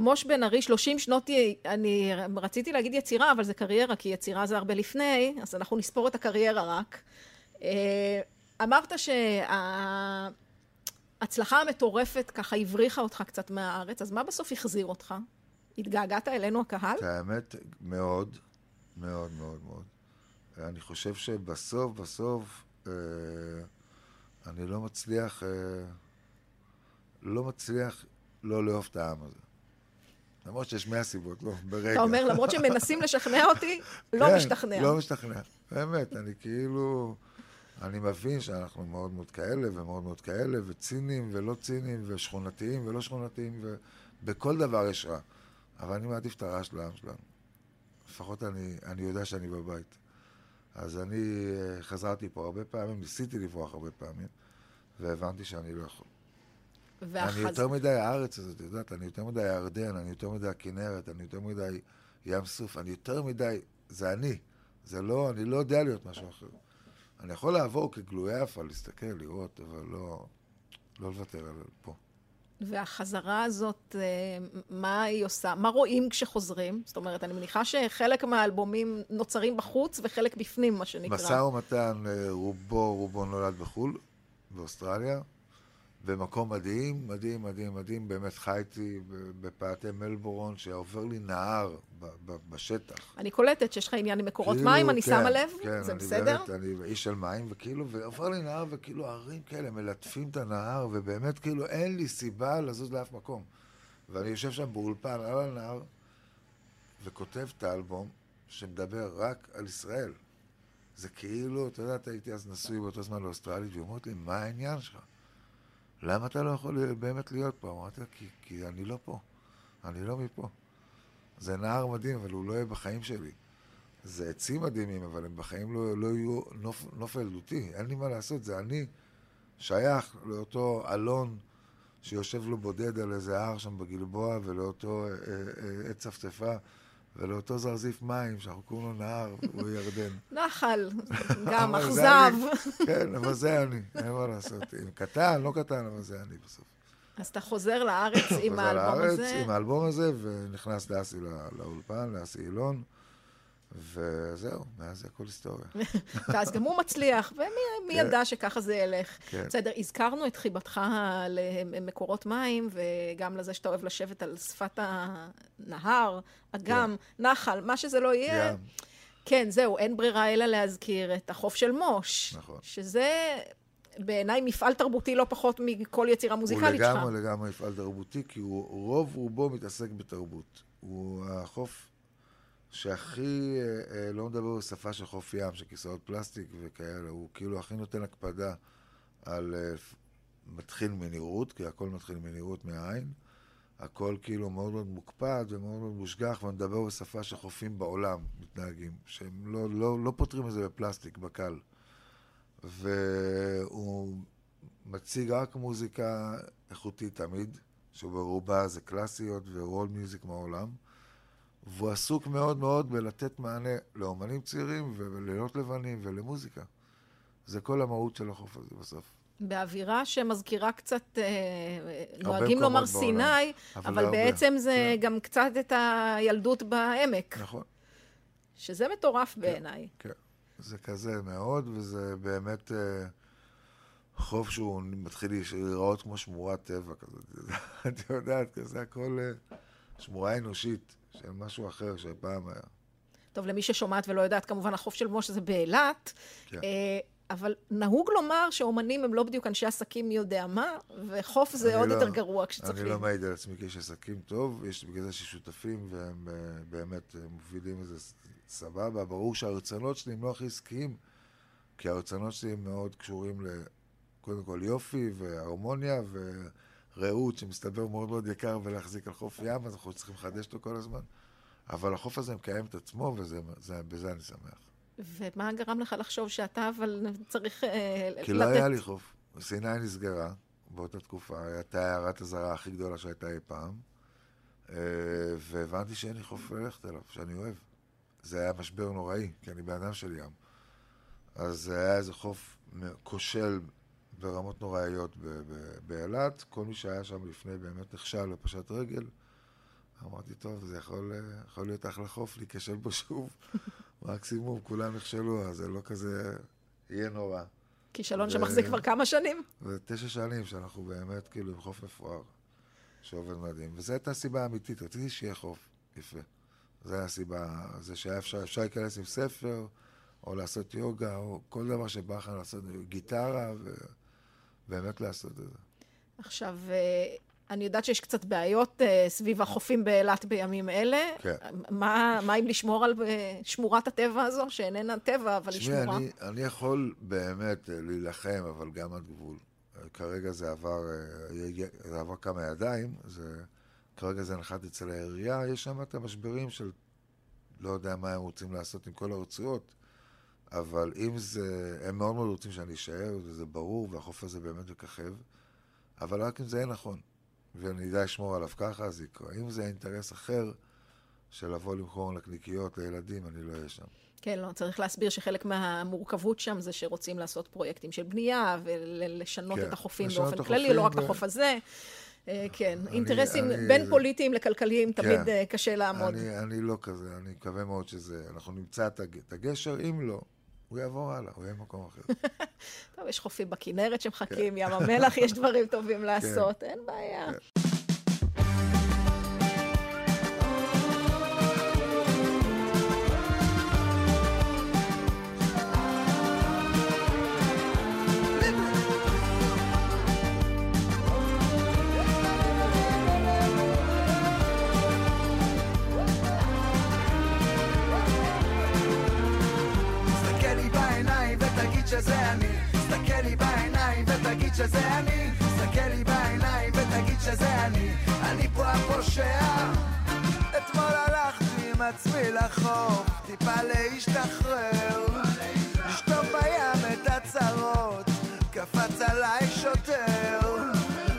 מוש בן ארי, 30 שנות, אני רציתי להגיד יצירה, אבל זה קריירה, כי יצירה זה הרבה לפני, אז אנחנו נספור את הקריירה רק. אה, אמרת שההצלחה המטורפת ככה הבריחה אותך קצת מהארץ, אז מה בסוף החזיר אותך? התגעגעת אלינו הקהל? האמת, מאוד, מאוד, מאוד, מאוד. אני חושב שבסוף, בסוף, אה, אני לא מצליח, אה, לא מצליח לא לאהוב את העם הזה. למרות שיש מאה סיבות, לא, ברגע. אתה אומר, למרות שמנסים לשכנע אותי, לא כן, משתכנע. לא משתכנע. באמת, אני כאילו... אני מבין שאנחנו מאוד מאוד כאלה ומאוד מאוד כאלה, וציניים ולא ציניים, ושכונתיים ולא שכונתיים, ובכל דבר יש רע. אבל אני מעדיף את הרע של העם שלנו. לפחות אני, אני יודע שאני בבית. אז אני אה, חזרתי פה הרבה פעמים, ניסיתי לברוח הרבה פעמים, והבנתי שאני לא יכול. והחז... אני יותר מדי הארץ הזאת, את יודעת, אני יותר מדי הירדן, אני יותר מדי הכנרת, אני יותר מדי ים סוף, אני יותר מדי, זה אני. זה לא, אני לא יודע להיות משהו אחר. אני יכול לעבור כגלויי אפה, להסתכל, לראות, אבל לא, לא לוותר על פה. והחזרה הזאת, אה, מה היא עושה? מה רואים כשחוזרים? זאת אומרת, אני מניחה שחלק מהאלבומים נוצרים בחוץ וחלק בפנים, מה שנקרא. משא ומתן, אה, רובו, רובו נולד בחו"ל, באוסטרליה, במקום מדהים, מדהים, מדהים, מדהים, באמת חייתי בפאתי מלבורון, שעובר לי נהר בשטח. אני קולטת שיש לך עניין עם מקורות כאילו, מים, אני כן, שמה לב, כן, זה אני בסדר? באמת, אני איש של מים, וכאילו, ועובר לי נהר, וכאילו ערים כאלה מלטפים את הנהר, ובאמת כאילו אין לי סיבה לזוז לאף מקום. ואני יושב שם באולפן על הנהר, וכותב את האלבום שמדבר רק על ישראל. זה כאילו, אתה יודע, הייתי אז נשוי באותו זמן לאוסטרלית, והיא אומרת לי, מה העניין שלך? למה אתה לא יכול באמת להיות פה? אמרתי לה, כי, כי אני לא פה. אני לא מפה. זה נהר מדהים, אבל הוא לא יהיה בחיים שלי. זה עצים מדהימים, אבל הם בחיים לא, לא יהיו נוף, נוף ילדותי. אין לי מה לעשות, זה אני שייך לאותו אלון שיושב לו בודד על איזה הר שם בגלבוע, ולאותו אה, אה, עץ צפצפה, ולאותו זרזיף מים, שאנחנו קוראים לו נהר, הוא ירדן. נחל, גם אכזב. כן, אבל זה אני, אין מה לעשות. אם קטן, לא קטן, אבל זה אני בסוף. אז אתה חוזר לארץ עם חוזר האלבום לארץ הזה. עם האלבום הזה, ונכנס לאסי לא- לאולפן, לאסי אילון, וזהו, מאז זה הכל היסטוריה. ואז גם הוא מצליח, ומי מי כן. ידע שככה זה ילך. כן. בסדר, הזכרנו את חיבתך למקורות מים, וגם לזה שאתה אוהב לשבת על שפת הנהר, אגם, נחל, מה שזה לא יהיה. ים. כן, זהו, אין ברירה אלא להזכיר את החוף של מוש. נכון. שזה בעיניי מפעל תרבותי לא פחות מכל יצירה מוזיקלית הוא שלך. לגמרי לגמרי מפעל תרבותי, כי הוא רוב רובו מתעסק בתרבות. הוא החוף שהכי אה, אה, לא מדבר בשפה של חוף ים, של כיסאות פלסטיק וכאלה, הוא כאילו הכי נותן הקפדה על... אה, מתחיל מנראות, כי הכל מתחיל מנראות מהעין. הכל כאילו מאוד מאוד מוקפד ומאוד מאוד מושגח, ומדבר בשפה שחופים בעולם מתנהגים, שהם לא, לא, לא פותרים את זה בפלסטיק, בקל. והוא מציג רק מוזיקה איכותית תמיד, שברובה זה קלאסיות ורול מיוזיק מהעולם. והוא עסוק מאוד מאוד בלתת מענה לאומנים צעירים וללילות לבנים ולמוזיקה. זה כל המהות של החוף הזה בסוף. באווירה שמזכירה קצת, אה, נוהגים לומר בעולם, סיני, אבל אבל הרבה. בעצם זה כן. גם קצת את הילדות בעמק, נכון. שזה מטורף בעיניי. כן, זה כזה מאוד, וזה באמת אה, חוף שהוא מתחיל להיראות כמו שמורת טבע כזאת. את יודעת, כזה הכל אה, שמורה אנושית של משהו אחר שפעם היה. טוב, למי ששומעת ולא יודעת, כמובן החוף של משה זה באילת, כן. אה, אבל נהוג לומר שאומנים הם לא בדיוק אנשי עסקים מי יודע מה, וחוף זה עוד לא- יותר גרוע כשצריך... אני לא מעיד על עצמי כאיש עסקים טוב, יש בגלל זה ששותפים והם אה, באמת אה, מובילים את זה סבבה. ברור שהרצונות שלי הם לא הכי עסקיים, כי הרצונות שלי הם מאוד קשורים ל... קודם כל יופי והרמוניה ורעות שמסתבר מאוד מאוד יקר ולהחזיק על חוף ים, אז אנחנו צריכים לחדש אותו כל הזמן. אבל החוף הזה מקיים את עצמו ובזה אני שמח. ומה גרם לך לחשוב שאתה אבל צריך אה, לתת... כי לא היה לי חוף. סיני נסגרה באותה תקופה, הייתה הערת הזרה הכי גדולה שהייתה אי פעם, אה, והבנתי שאין לי חוף ללכת אליו, שאני אוהב. זה היה משבר נוראי, כי אני בן אדם של ים. אז זה היה איזה חוף כושל ברמות נוראיות באילת. כל מי שהיה שם לפני באמת נכשל ופשט רגל. אמרתי, טוב, זה יכול, יכול להיות אחלה חוף, להיכשל בו שוב. מקסימום, כולם נכשלו, אז זה לא כזה יהיה נורא. כישלון ו- שמחזיק כבר כמה שנים. זה תשע שנים שאנחנו באמת כאילו עם חוף מפואר, שעובד מדהים. וזו הייתה הסיבה האמיתית, רציתי שיהיה חוף יפה. זו הייתה הסיבה, זה שהיה אפשר, אפשר להיכנס עם ספר, או לעשות יוגה, או כל דבר שבא לך לעשות, גיטרה, ובאמת לעשות את זה. עכשיו, אה, אני יודעת שיש קצת בעיות אה, סביב החופים באילת בימים אלה. כן. מה, מה אם לשמור על אה, שמורת הטבע הזו, שאיננה טבע, אבל היא שמורה? אני, אני יכול באמת להילחם, אבל גם עד גבול. כרגע זה עבר, זה עבר כמה ידיים, זה, כרגע זה נחת אצל העירייה, יש שם את המשברים של לא יודע מה הם רוצים לעשות עם כל הרצועות, אבל אם זה, הם מאוד מאוד רוצים שאני אשאר, וזה ברור, והחוף הזה באמת מככב, אבל רק אם זה יהיה נכון, ואני אדע לשמור עליו ככה, אז יקרה. אם זה אינטרס אחר, של לבוא למכור נקניקיות לילדים, אני לא אהיה שם. כן, לא, צריך להסביר שחלק מהמורכבות שם זה שרוצים לעשות פרויקטים של בנייה ולשנות כן, את החופים באופן את כללי, לא רק את ו- החוף הזה. אה, כן, אני- אינטרסים אני- בין פוליטיים לכלכליים תמיד כן. אה, קשה לעמוד. אני, אני לא כזה, אני מקווה מאוד שזה, אנחנו נמצא את את הגשר, אם לא, הוא יעבור הלאה, הוא יהיה במקום אחר. טוב, יש חופים בכנרת שמחכים, כן. ים המלח, יש דברים טובים לעשות, אין בעיה. שזה אני. תסתכל לי בעיניים ותגיד שזה אני. תסתכל לי בעיניים ותגיד שזה אני. אני פה הפושע. אתמול הלכתי עם עצמי לחוף טיפה להשתחרר. לשטוף בים את הצרות קפץ עליי שוטר.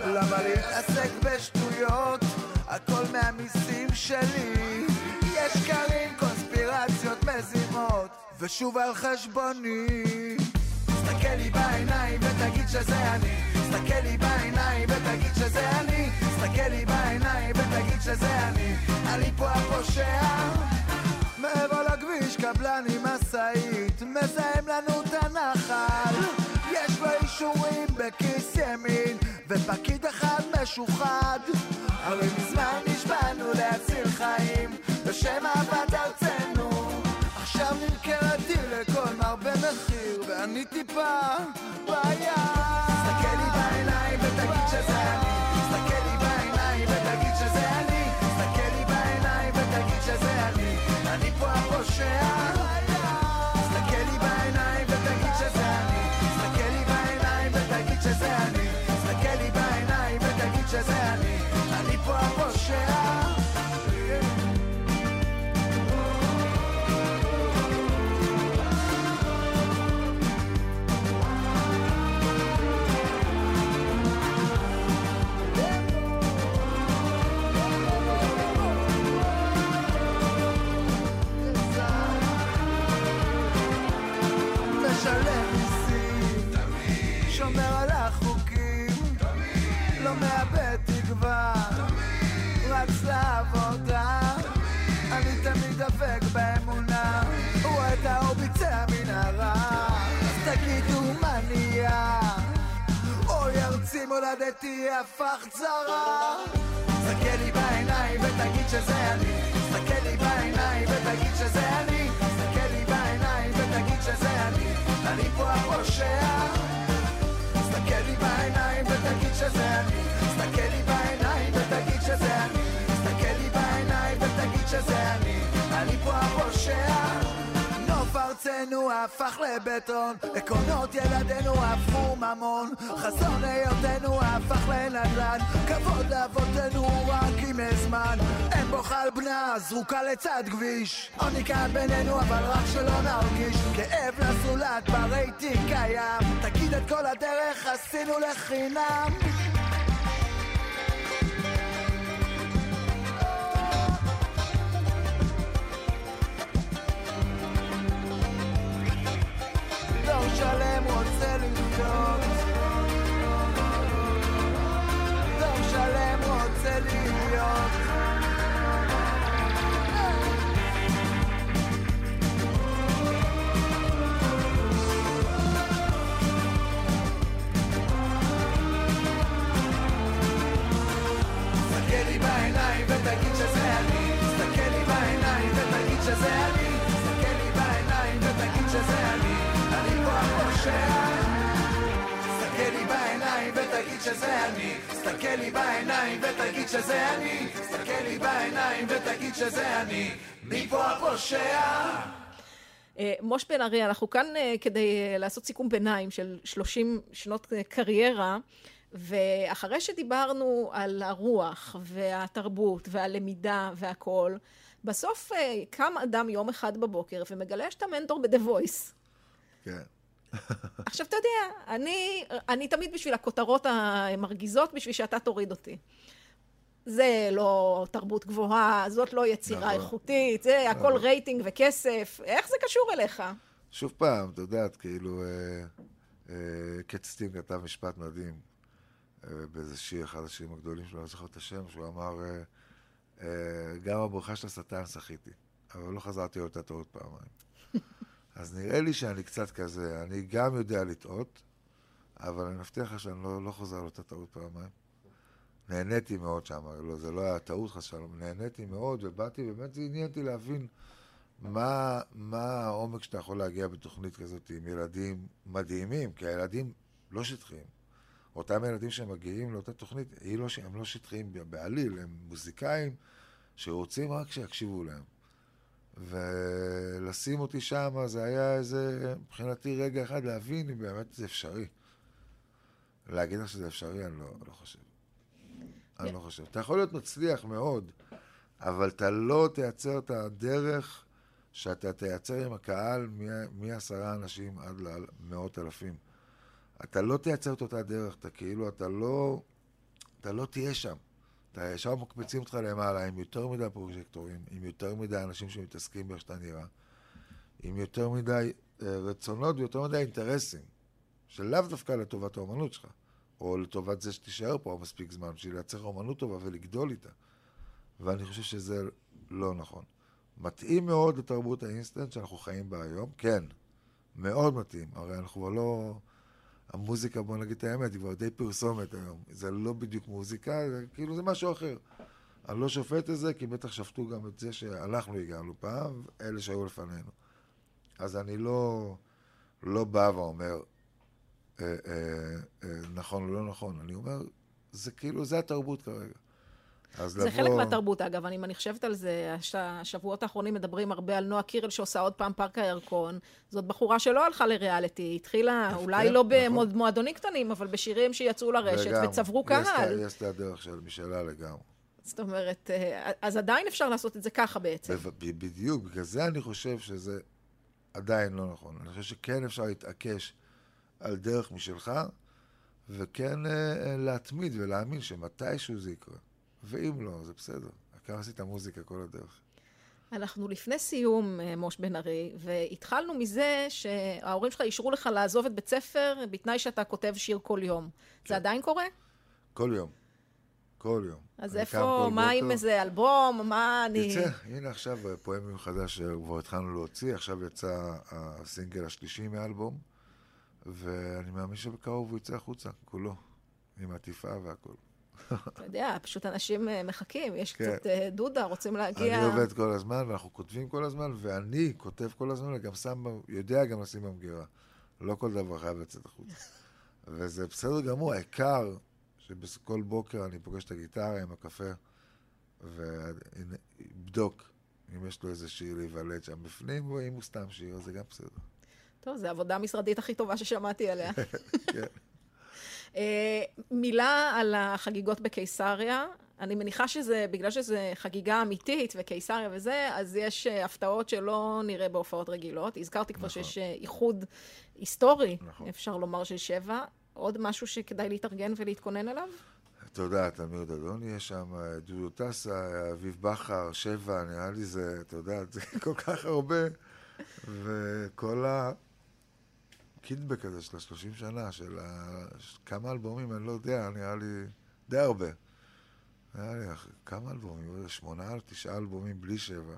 למה להתעסק בשטויות? הכל מהמיסים שלי. יש שקרים, קונספירציות מזימות ושוב על חשבוני תסתכל לי בעיניים ותגיד שזה אני. תסתכל לי בעיניים ותגיד שזה אני. תסתכל לי בעיניים ותגיד שזה אני. אני פה הפושע. מעבר לכביש לבן עם משאית, מזהם לנו את הנחל. יש לו אישורים בכיס ימין, ופקיד אחד משוחד. הרי מזמן נשבענו להציל חיים, בשם אהבת במחיר, ואני טיפה לא מאבד תקווה, רץ לעבודה, אני תמיד דבק באמונה, רואה את האור בקצה המנהרה, אז תגידו מה נהיה, אוי ארצי מולדתי הפך צרה. תסתכל לי בעיניים ותגיד שזה אני, תסתכל לי בעיניים ותגיד שזה אני, תסתכל לי בעיניים ותגיד שזה אני, אני פה הפושע. תסתכל לי בעיניים ותגיד שזה אני, תסתכל לי בעיניים ותגיד שזה אני, תסתכל לי בעיניים ותגיד שזה אני, אני פה הפושע. ארצנו הפך לבטון, עקרונות ילדינו הפכו ממון, חזון היותנו הפך לנדל"ן, כבוד לאבותינו רק עם זמן, אין בו חל בנה זרוקה לצד כביש, עוני כאן בינינו אבל רק שלא נרגיש, כאב לזולת ברייטינג קיים, תגיד את כל הדרך עשינו לחינם. שלם רוצה לחיות דור שלם רוצה להיות תסתכל לי בעיניים ותגיד שזה אני תסתכל לי בעיניים ותגיד שזה אני תסתכל לי בעיניים ותגיד שזה אני אני פה הפושע תסתכל לי בעיניים ותגיד שזה אני תסתכל לי בעיניים ותגיד שזה אני תסתכל לי בעיניים ותגיד שזה אני מי פה הפושע? אה, מוש בן ארי, אנחנו כאן אה, כדי אה, לעשות סיכום ביניים של 30 שנות קריירה, ואחרי שדיברנו על הרוח והתרבות והלמידה והכול, בסוף קם אדם יום אחד בבוקר ומגלה שאתה מנטור ב-The Voice. כן. עכשיו, אתה יודע, אני, אני תמיד בשביל הכותרות המרגיזות, בשביל שאתה תוריד אותי. זה לא תרבות גבוהה, זאת לא יצירה נכון. איכותית, זה הכל נכון. רייטינג וכסף. איך זה קשור אליך? שוב פעם, את יודעת, כאילו, אה, אה, קט סטין כתב משפט מדהים אה, באיזה שיר, אחד השירים הגדולים שלו, אני לא זוכר את השם, שהוא אמר, אה, אה, גם הבריכה של השטן שחיתי, אבל לא חזרתי לאותה טעות פעמיים. אז נראה לי שאני קצת כזה, אני גם יודע לטעות, אבל אני מבטיח לך שאני לא, לא חוזר לאותה טעות פעמיים. נהניתי מאוד שם, לא, זה לא היה טעות חס ושלום, נהניתי מאוד, ובאתי, באמת זה עניין אותי להבין מה, מה העומק שאתה יכול להגיע בתוכנית כזאת עם ילדים מדהימים, כי הילדים לא שטחיים. אותם ילדים שמגיעים לאותה תוכנית, לא, הם לא שטחיים בעליל, הם מוזיקאים שרוצים רק שיקשיבו להם. ולשים אותי שם, זה היה איזה, מבחינתי, רגע אחד להבין אם באמת זה אפשרי. להגיד לך שזה אפשרי, אני לא, לא חושב. אני לא חושב. אתה יכול להיות מצליח מאוד, אבל אתה לא תייצר את הדרך שאתה תייצר עם הקהל מעשרה אנשים עד למאות אלפים. אתה לא תייצר את אותה דרך, אתה כאילו, אתה לא, אתה לא תהיה שם. אתה ישר מקפיצים אותך למעלה עם יותר מדי פרוג'קטורים, עם יותר מדי אנשים שמתעסקים באיך שאתה נראה, עם יותר מדי אה, רצונות ויותר מדי אינטרסים, שלאו דווקא לטובת האומנות שלך, או לטובת זה שתישאר פה מספיק זמן בשביל לייצר אומנות טובה ולגדול איתה. ואני חושב שזה לא נכון. מתאים מאוד לתרבות האינסטנט שאנחנו חיים בה היום, כן, מאוד מתאים. הרי אנחנו כבר לא... המוזיקה, בוא נגיד את האמת, היא כבר די פרסומת היום. זה לא בדיוק מוזיקה, זה כאילו זה משהו אחר. אני לא שופט את זה, כי בטח שפטו גם את זה שאנחנו הגענו פעם, אלה שהיו לפנינו. אז אני לא, לא בא ואומר, אה, אה, אה, נכון או לא נכון. אני אומר, זה כאילו, זה התרבות כרגע. זה חלק מהתרבות, אגב. אני, אני חושבת על זה, הש- השבועות האחרונים מדברים הרבה על נועה קירל שעושה עוד פעם פארק הירקון. זאת בחורה שלא הלכה לריאליטי, היא התחילה אולי לא נכון. במועדונים קטנים, אבל בשירים שיצאו לרשת לגמרי. וצברו קהל. היא עשתה דרך של משלה לגמרי. זאת אומרת, אה, אז עדיין אפשר לעשות את זה ככה בעצם. בדיוק, בגלל זה אני חושב שזה עדיין לא נכון. אני חושב שכן אפשר להתעקש על דרך משלך, וכן אה, אה, להתמיד ולהאמין שמתישהו זה יקרה. ואם לא, זה בסדר. העיקר עשית מוזיקה כל הדרך. אנחנו לפני סיום, אה, מוש בן ארי, והתחלנו מזה שההורים שלך אישרו לך לעזוב את בית ספר בתנאי שאתה כותב שיר כל יום. כן. זה עדיין קורה? כל יום. כל יום. אז איפה, כל מה עם. איזה אלבום, מה אני... יצא, הנה עכשיו פואמים חדש שכבר התחלנו להוציא, עכשיו יצא הסינגל השלישי מהאלבום, ואני מאמין שבקרוב הוא יצא החוצה, כולו, עם עטיפה והכל. אתה יודע, פשוט אנשים אה, מחכים, יש כן. קצת אה, דודה, רוצים להגיע... אני עובד כל הזמן, ואנחנו כותבים כל הזמן, ואני כותב כל הזמן, וגם שם, יודע גם לשים במגירה. לא כל דבר חייב לצאת החוצה. וזה בסדר גמור, העיקר שבכל בוקר אני פוגש את הגיטרה עם הקפה, ואבדוק אם יש לו איזה שיר להיוולד שם בפנים, או אם הוא סתם שיר, אז זה גם בסדר. טוב, זו העבודה המשרדית הכי טובה ששמעתי עליה. כן. אה, מילה על החגיגות בקיסריה. אני מניחה שזה, בגלל שזה חגיגה אמיתית וקיסריה וזה, אז יש אה, הפתעות שלא נראה בהופעות רגילות. הזכרתי כבר נכון. שיש אה, איחוד היסטורי, נכון. אפשר לומר, של שבע. עוד משהו שכדאי להתארגן ולהתכונן אליו? תודה, תמיר דדון יש שם, דודו טסה, אביב בכר, שבע, נראה לי זה, אתה יודע, זה כל כך הרבה. וכל הקידבק הזה של השלושים שנה, של ה... כמה אלבומים, אני לא יודע, נראה לי די הרבה. נראה לי, כמה אלבומים? איזה שמונה, תשעה אלבומים בלי שבע.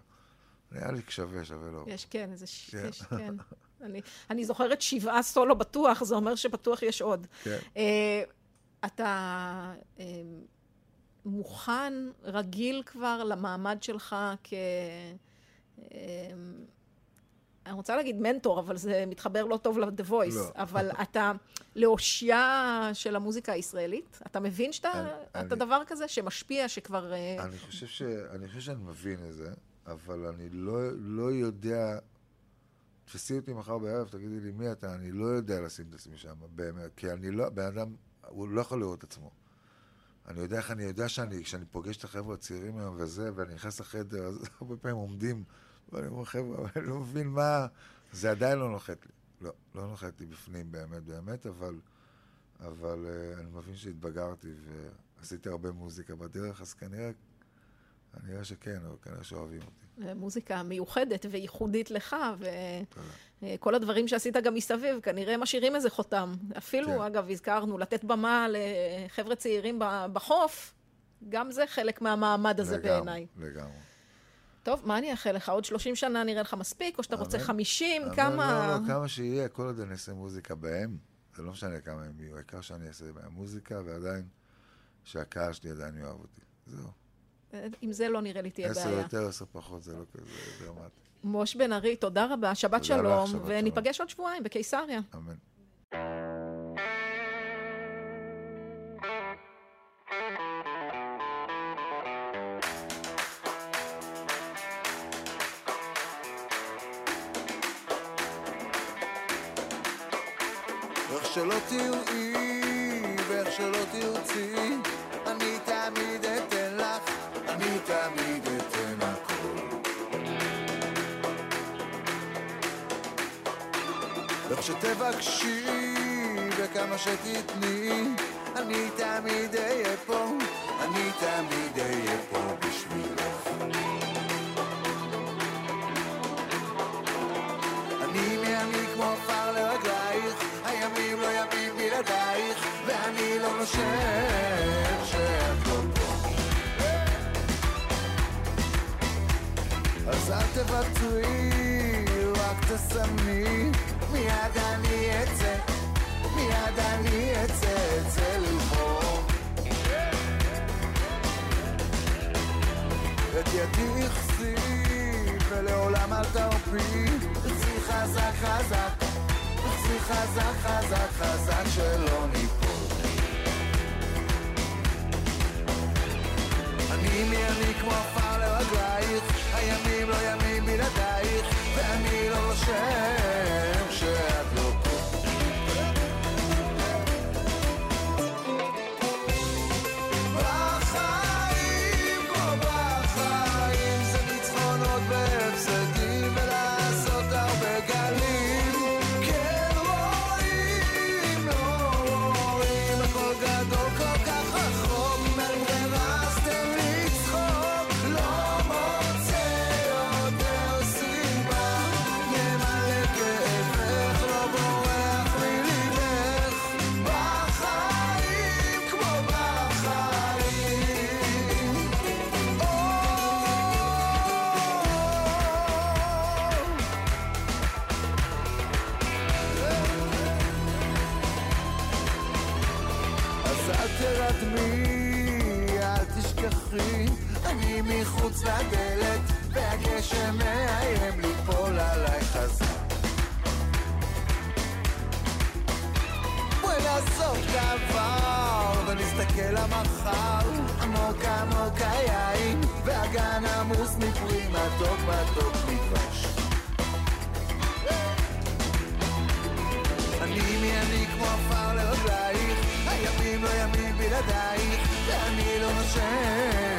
נראה לי שווה, שווה לו. יש, כן, איזה ש... כן. יש, כן. אני, אני זוכרת שבעה סולו בטוח, זה אומר שבטוח יש עוד. כן. אה, אתה אה, מוכן, רגיל כבר למעמד שלך כ... אה, אני רוצה להגיד מנטור, אבל זה מתחבר לא טוב ל-The Voice. לא. אבל אתה לאושייה של המוזיקה הישראלית? אתה מבין שאתה אני- אתה אני- דבר כזה שמשפיע, שכבר... אה, אני חושב, ש... אני חושב שאני מבין את זה, אבל אני לא, לא יודע... תפסי אותי מחר בערב, תגידי לי מי אתה, אני לא יודע לשים את עצמי שם, באמת. כי אני לא, בן אדם, הוא לא יכול לראות את עצמו. אני יודע איך אני יודע שאני, כשאני פוגש את החבר'ה הצעירים היום וזה, ואני נכנס לחדר, אז הרבה פעמים עומדים, ואני אומר, חבר'ה, אני לא מבין מה... זה עדיין לא נוחת לי. לא, לא נוחת לי בפנים באמת, באמת, אבל, אבל uh, אני מבין שהתבגרתי ועשיתי הרבה מוזיקה בדרך, אז כנראה, כנראה שכן, אבל כנראה שאוהבים אותי. מוזיקה מיוחדת וייחודית לך. וכל הדברים שעשית גם מסביב, כנראה משאירים איזה חותם. אפילו, כן. אגב, הזכרנו, לתת במה לחבר'ה צעירים בחוף, גם זה חלק מהמעמד הזה לגמרי, בעיניי. לגמרי. טוב, מה אני אאחל לך? עוד 30 שנה נראה לך מספיק, או שאתה רוצה אמן. 50? אבל כמה... לא, לא, כמה שיהיה, כל עוד אני אעשה מוזיקה בהם, זה לא משנה כמה הם יהיו, העיקר שאני אעשה בהם מוזיקה, ועדיין, שהקהל שלי עדיין יאהב אותי. זהו. עם זה לא נראה לי תהיה עשר בעיה. יותר, עשר פחות, זה לא כזה דרמטי. מוש בן ארי, תודה רבה, שבת תודה לך, שלום, שבת וניפגש עוד שבועיים בקיסריה. אמן. תראי ואיך שלא תרצי, אני תמיד אתן לך, אני תמיד אתן הכל. איך שתבקשי וכמה שתתני, אני תמיד אהיה פה, אני תמיד אהיה פה בשבילך. ואני לא שאת לא פה. אז אל תוותרי, רק תסמני, מיד אני אצא, מיד אני אצא, אצא לבחור. את ידי הכסי, ולעולם אל תרפי, חזק חזק, חזק חזק חזק שלא ניפול. אני מי אני כמו עפר לרגלייך, הימים לא ימים בלעדייך, ואני לא רושם שאת לא לדלת, והגשם מאיים ליפול עליי חזק. את העבר, ונסתכל למחר, עמוק עמוק היין, והגן עמוס מפרי מתוק מתוק מדבש. אני מי אני כמו עפר לרגלייך, הימים לא ימים בלעדייך, ואני לא נושם